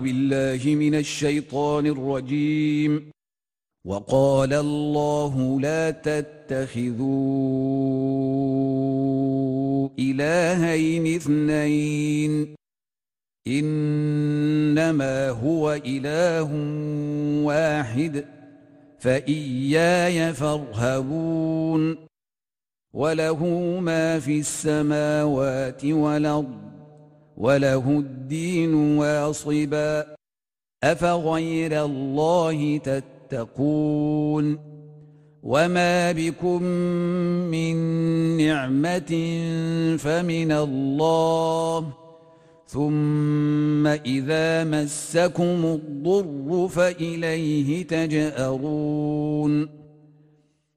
بالله من الشيطان الرجيم. وقال الله لا تتخذوا إلهين اثنين. إنما هو إله واحد. فإياي فارهبون. وله ما في السماوات والأرض. وله الدين واصبا أفغير الله تتقون وما بكم من نعمة فمن الله ثم إذا مسكم الضر فإليه تجأرون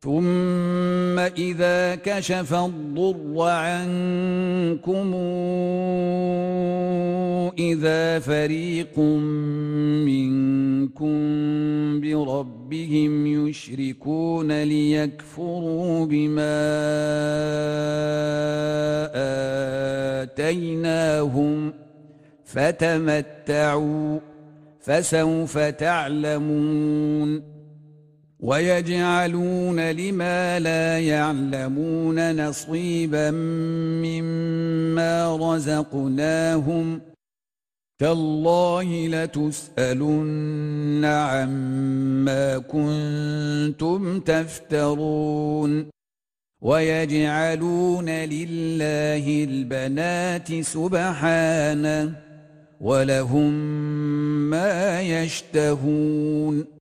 ثم إذا كشف الضر عنكم إذا فريق منكم بربهم يشركون ليكفروا بما آتيناهم فتمتعوا فسوف تعلمون ويجعلون لما لا يعلمون نصيبا مما رزقناهم تالله لتسألن عما كنتم تفترون ويجعلون لله البنات سبحانه ولهم ما يشتهون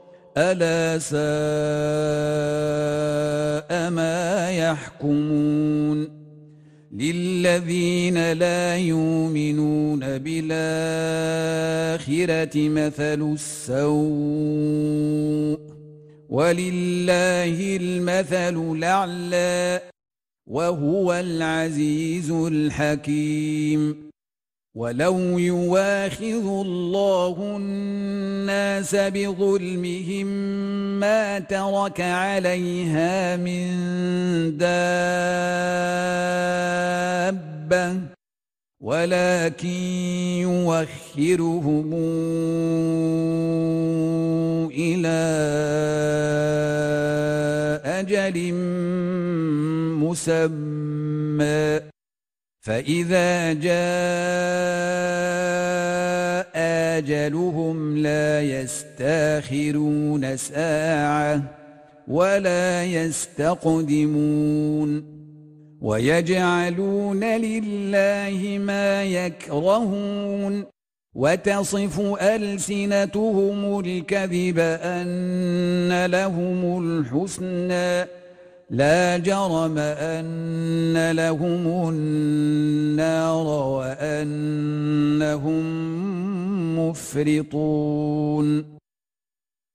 ألا ساء ما يحكمون للذين لا يؤمنون بالآخرة مثل السوء ولله المثل الأعلى وهو العزيز الحكيم ولو يواخذ الله الناس بظلمهم ما ترك عليها من دابه ولكن يوخرهم إلى أجل مسمى فإذا جاء آجلهم لا يستأخرون ساعة ولا يستقدمون ويجعلون لله ما يكرهون وتصف ألسنتهم الكذب أن لهم الحسنى لا جرم أن لهم النار وأنهم مفرطون.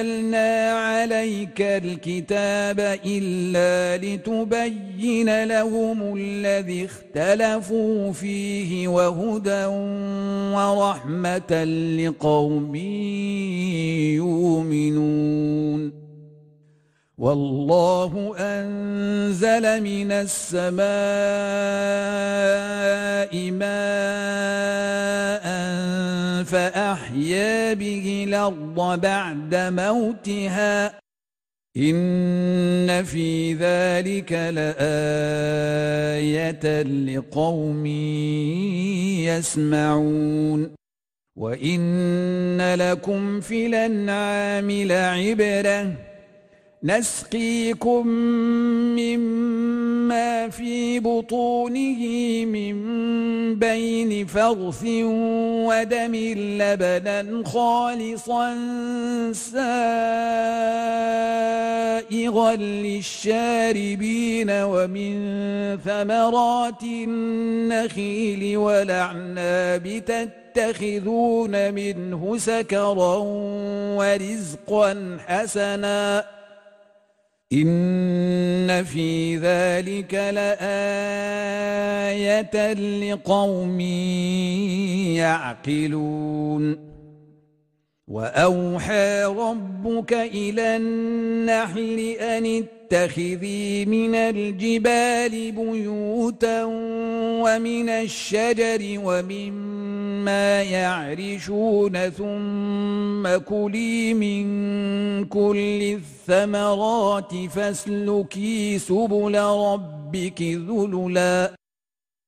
أنزلنا عليك الكتاب إلا لتبين لهم الذي اختلفوا فيه وهدى ورحمة لقوم يؤمنون. والله أنزل من السماء ماء فأحيا به الأرض بعد موتها. إن في ذلك لآية لقوم يسمعون. وإن لكم في الأنعام لعبرة. نسقيكم مما في بطونه من بين فرث ودم لبنا خالصا سائغا للشاربين ومن ثمرات النخيل والأعناب تتخذون منه سكرا ورزقا حسنا إن في ذلك لآية لقوم يعقلون وأوحى ربك إلى النحل أن اتخذي من الجبال بيوتا ومن الشجر ومما يعرشون ثم كلي من كل الثمرات فاسلكي سبل ربك ذللا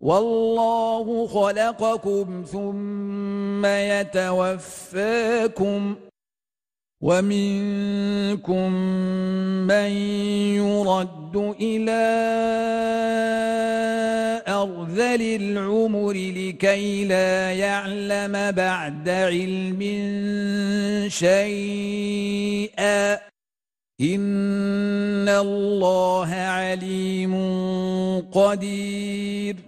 والله خلقكم ثم يتوفاكم ومنكم من يرد إلى أرذل العمر لكي لا يعلم بعد علم شيئا. إن الله عليم قدير.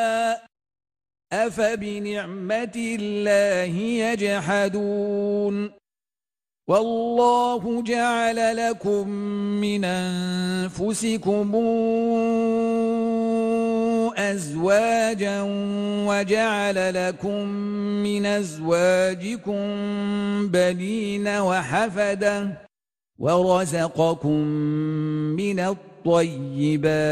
أفبنعمة الله يجحدون والله جعل لكم من أنفسكم أزواجا وجعل لكم من أزواجكم بنين وحفدا ورزقكم من الطيبات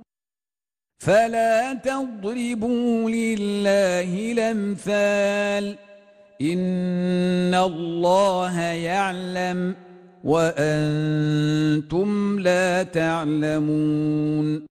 فلا تضربوا لله الأمثال. إن الله يعلم وأنتم لا تعلمون.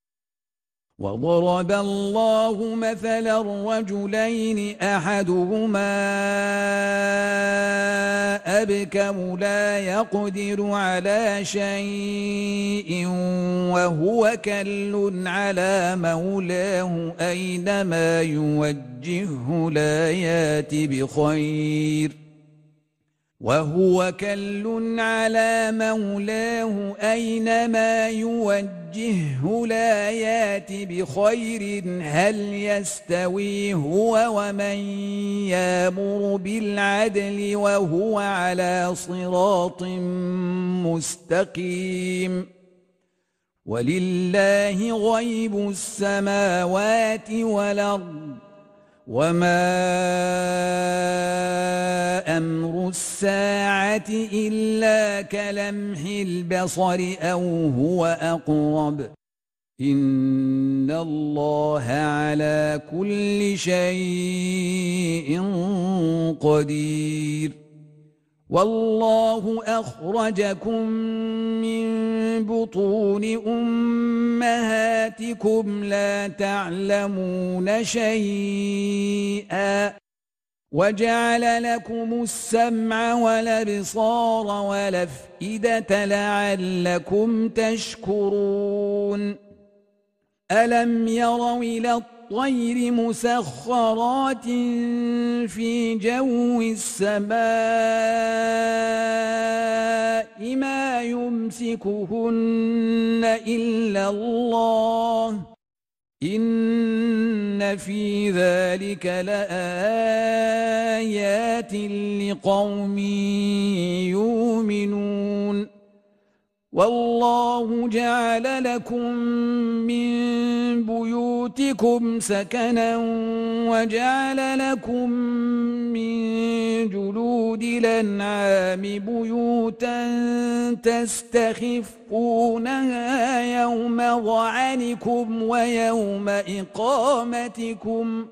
وضرب الله مثلا رجلين أحدهما أبكم لا يقدر على شيء وهو كل على مولاه أينما يوجهه لا يات بخير. وهو كل على مولاه أينما يوجهه لا يات بخير هل يستوي هو ومن يامر بالعدل وهو على صراط مستقيم ولله غيب السماوات والأرض وما أمر الساعة إلا كلمح البصر أو هو أقرب إن الله على كل شيء قدير والله أخرجكم من بطون أمهاتكم لا تعلمون شيئا وجعل لكم السمع والأبصار والأفئدة لعلكم تشكرون. ألم يروا إلى الطير مسخرات في جو السماء ما يمسكهن إلا الله. إن في ذلك لآيات لقوم يؤمنون. والله جعل لكم من بيوتكم سكنا وجعل لكم من جلود الأنعام بيوتا تستخفونها يوم ظعنكم ويوم إقامتكم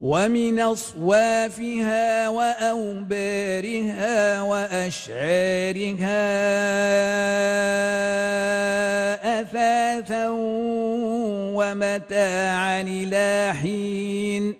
ومن أصوافها وأوبارها وأشعارها أثاثا ومتاعا إلى حين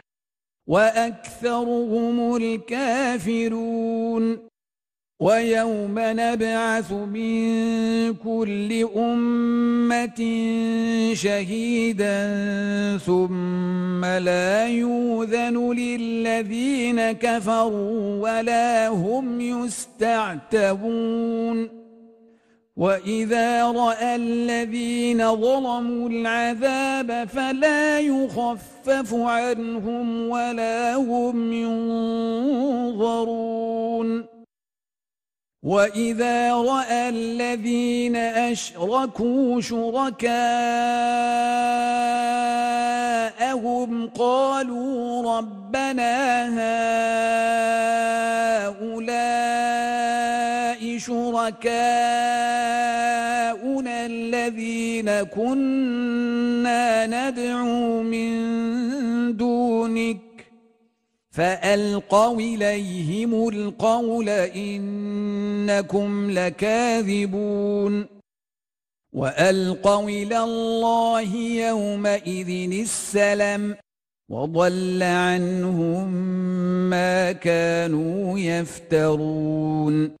وأكثرهم الكافرون. ويوم نبعث من كل أمة شهيدا ثم لا يوذن للذين كفروا ولا هم يستعتبون. وإذا رأى الذين ظلموا العذاب فلا يخفف عنهم ولا هم ينظرون وإذا رأى الذين أشركوا شركاءهم قالوا ربنا هؤلاء شركاؤنا الذين كنا ندعو من دونك فألقوا إليهم القول إنكم لكاذبون وألقوا إلى الله يومئذ السلم وضل عنهم ما كانوا يفترون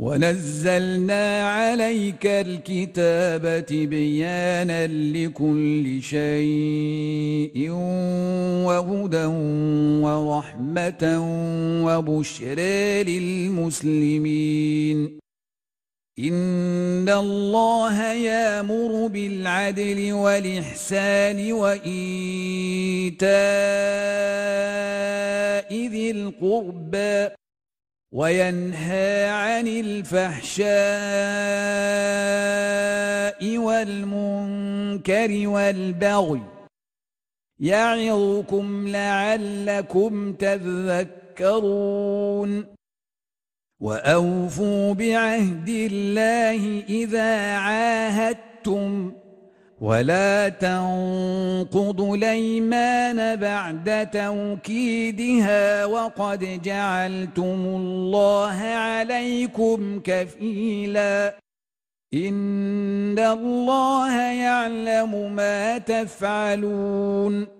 ونزلنا عليك الكتاب بيانا لكل شيء وهدى ورحمة وبشرى للمسلمين. إن الله يأمر بالعدل والإحسان وإيتاء ذي القربى. وينهى عن الفحشاء والمنكر والبغي يعظكم لعلكم تذكرون وأوفوا بعهد الله إذا عاهدتم ولا تنقضوا الأيمان بعد توكيدها وقد جعلتم الله عليكم كفيلا. إن الله يعلم ما تفعلون.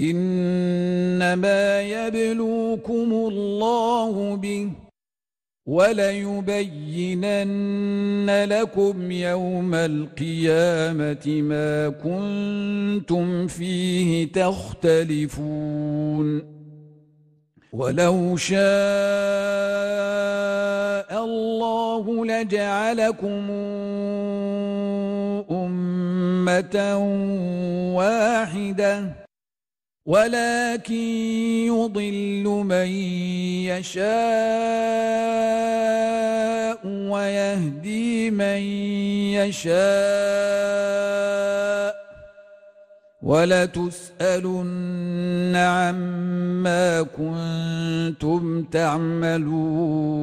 إنما يبلوكم الله به وليبينن لكم يوم القيامة ما كنتم فيه تختلفون. ولو شاء الله لجعلكم أمة واحدة ولكن يضل من يشاء ويهدي من يشاء. ولتسألن عما كنتم تعملون.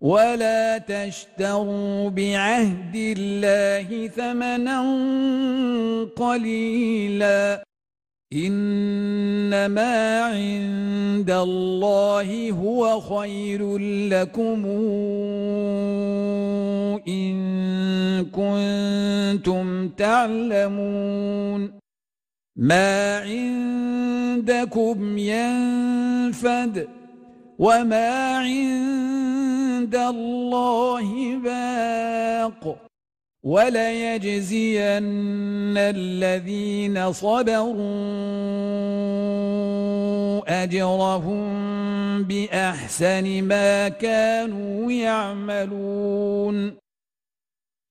ولا تشتروا بعهد الله ثمنا قليلا انما عند الله هو خير لكم ان كنتم تعلمون ما عندكم ينفد وما عند الله باق وليجزين الذين صبروا اجرهم باحسن ما كانوا يعملون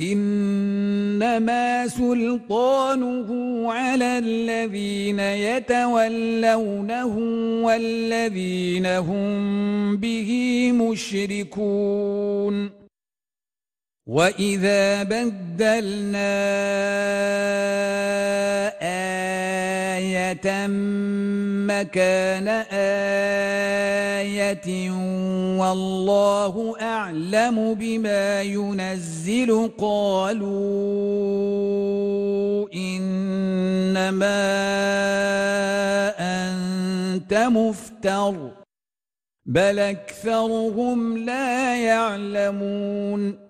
إنما سلطانه على الذين يتولونه والذين هم به مشركون. وإذا بدلنا إيه مكان إيه والله اعلم بما ينزل قالوا انت مفتر مفتر بل أكثرهم لا يعلمون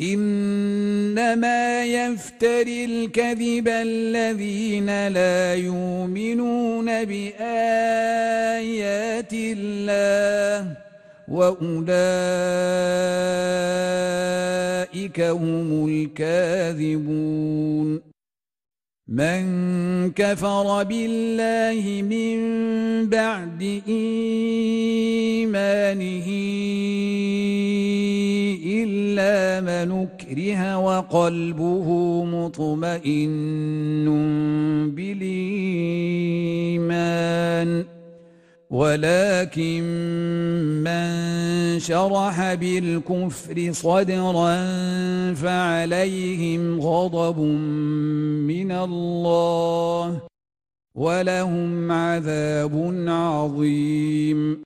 إنما يفتري الكذب الذين لا يؤمنون بآيات الله وأولئك هم الكاذبون من كفر بالله من بعد إيمانه إلا من أكره وقلبه مطمئن بالإيمان. ولكن من شرح بالكفر صدرا فعليهم غضب من الله ولهم عذاب عظيم.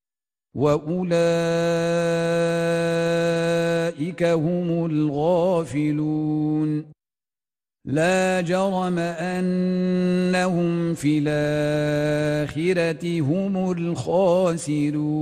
واولئك هم الغافلون لا جرم انهم في الاخره هم الخاسرون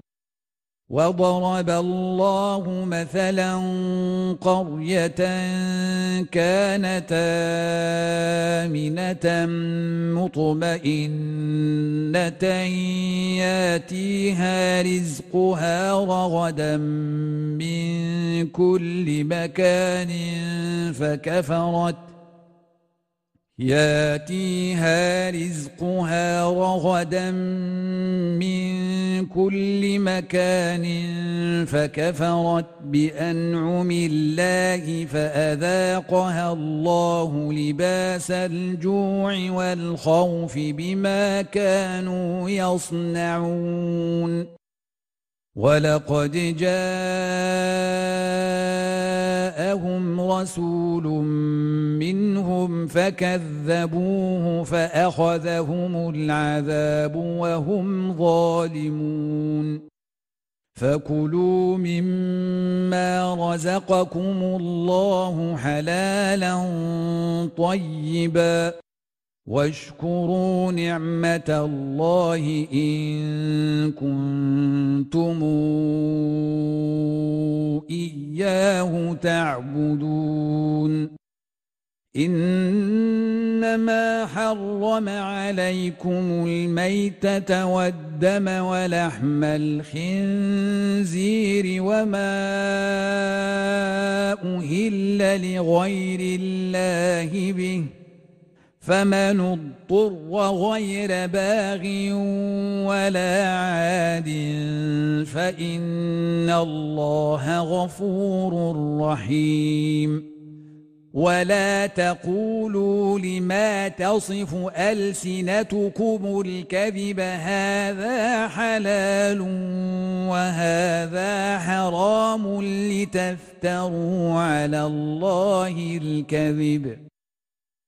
وضرب الله مثلا قرية كانت آمنة مطمئنة ياتيها رزقها رغدا من كل مكان فكفرت ياتيها رزقها رغدا من كل مكان فكفرت بأنعم الله فأذاقها الله لباس الجوع والخوف بما كانوا يصنعون. ولقد جاءهم رسول منهم فكذبوه فأخذهم العذاب وهم ظالمون فكلوا مما رزقكم الله حلالا طيبا واشكروا نعمة الله إن كنتم إياه تعبدون. إنما حرم عليكم الميتة والدم ولحم الخنزير وما أهل لغير الله به. فمن اضطر غير باغ ولا عاد فإن الله غفور رحيم. ولا تقولوا لما تصف ألسنتكم الكذب هذا حلال وهذا حرام لتفتروا على الله الكذب.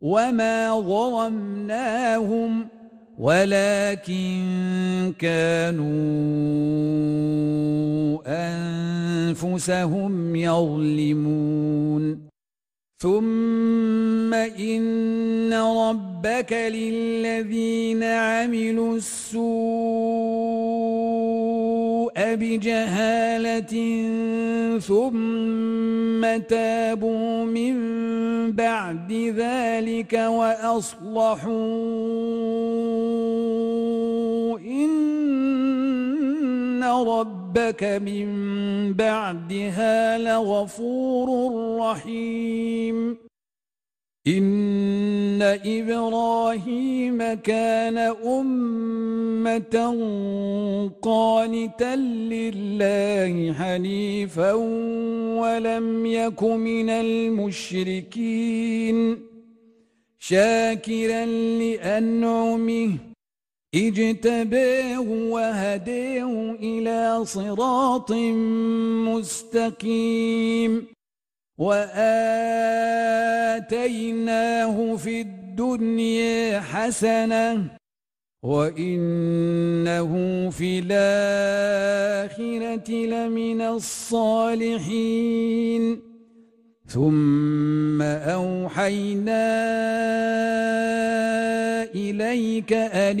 وما ظلمناهم ولكن كانوا أنفسهم يظلمون ثم إن ربك للذين عملوا السوء بجهالة ثم تابوا من بعد ذلك وأصلحوا إن ربك من بعدها لغفور رحيم. إن إبراهيم كان أمة قانتا لله حنيفا ولم يك من المشركين شاكرا لأنعمه اجتباه وهديه إلى صراط مستقيم وآتيناه في الدنيا حسنة وإنه في الآخرة لمن الصالحين ثم أوحينا إليك أن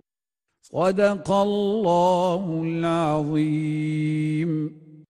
صدق الله العظيم.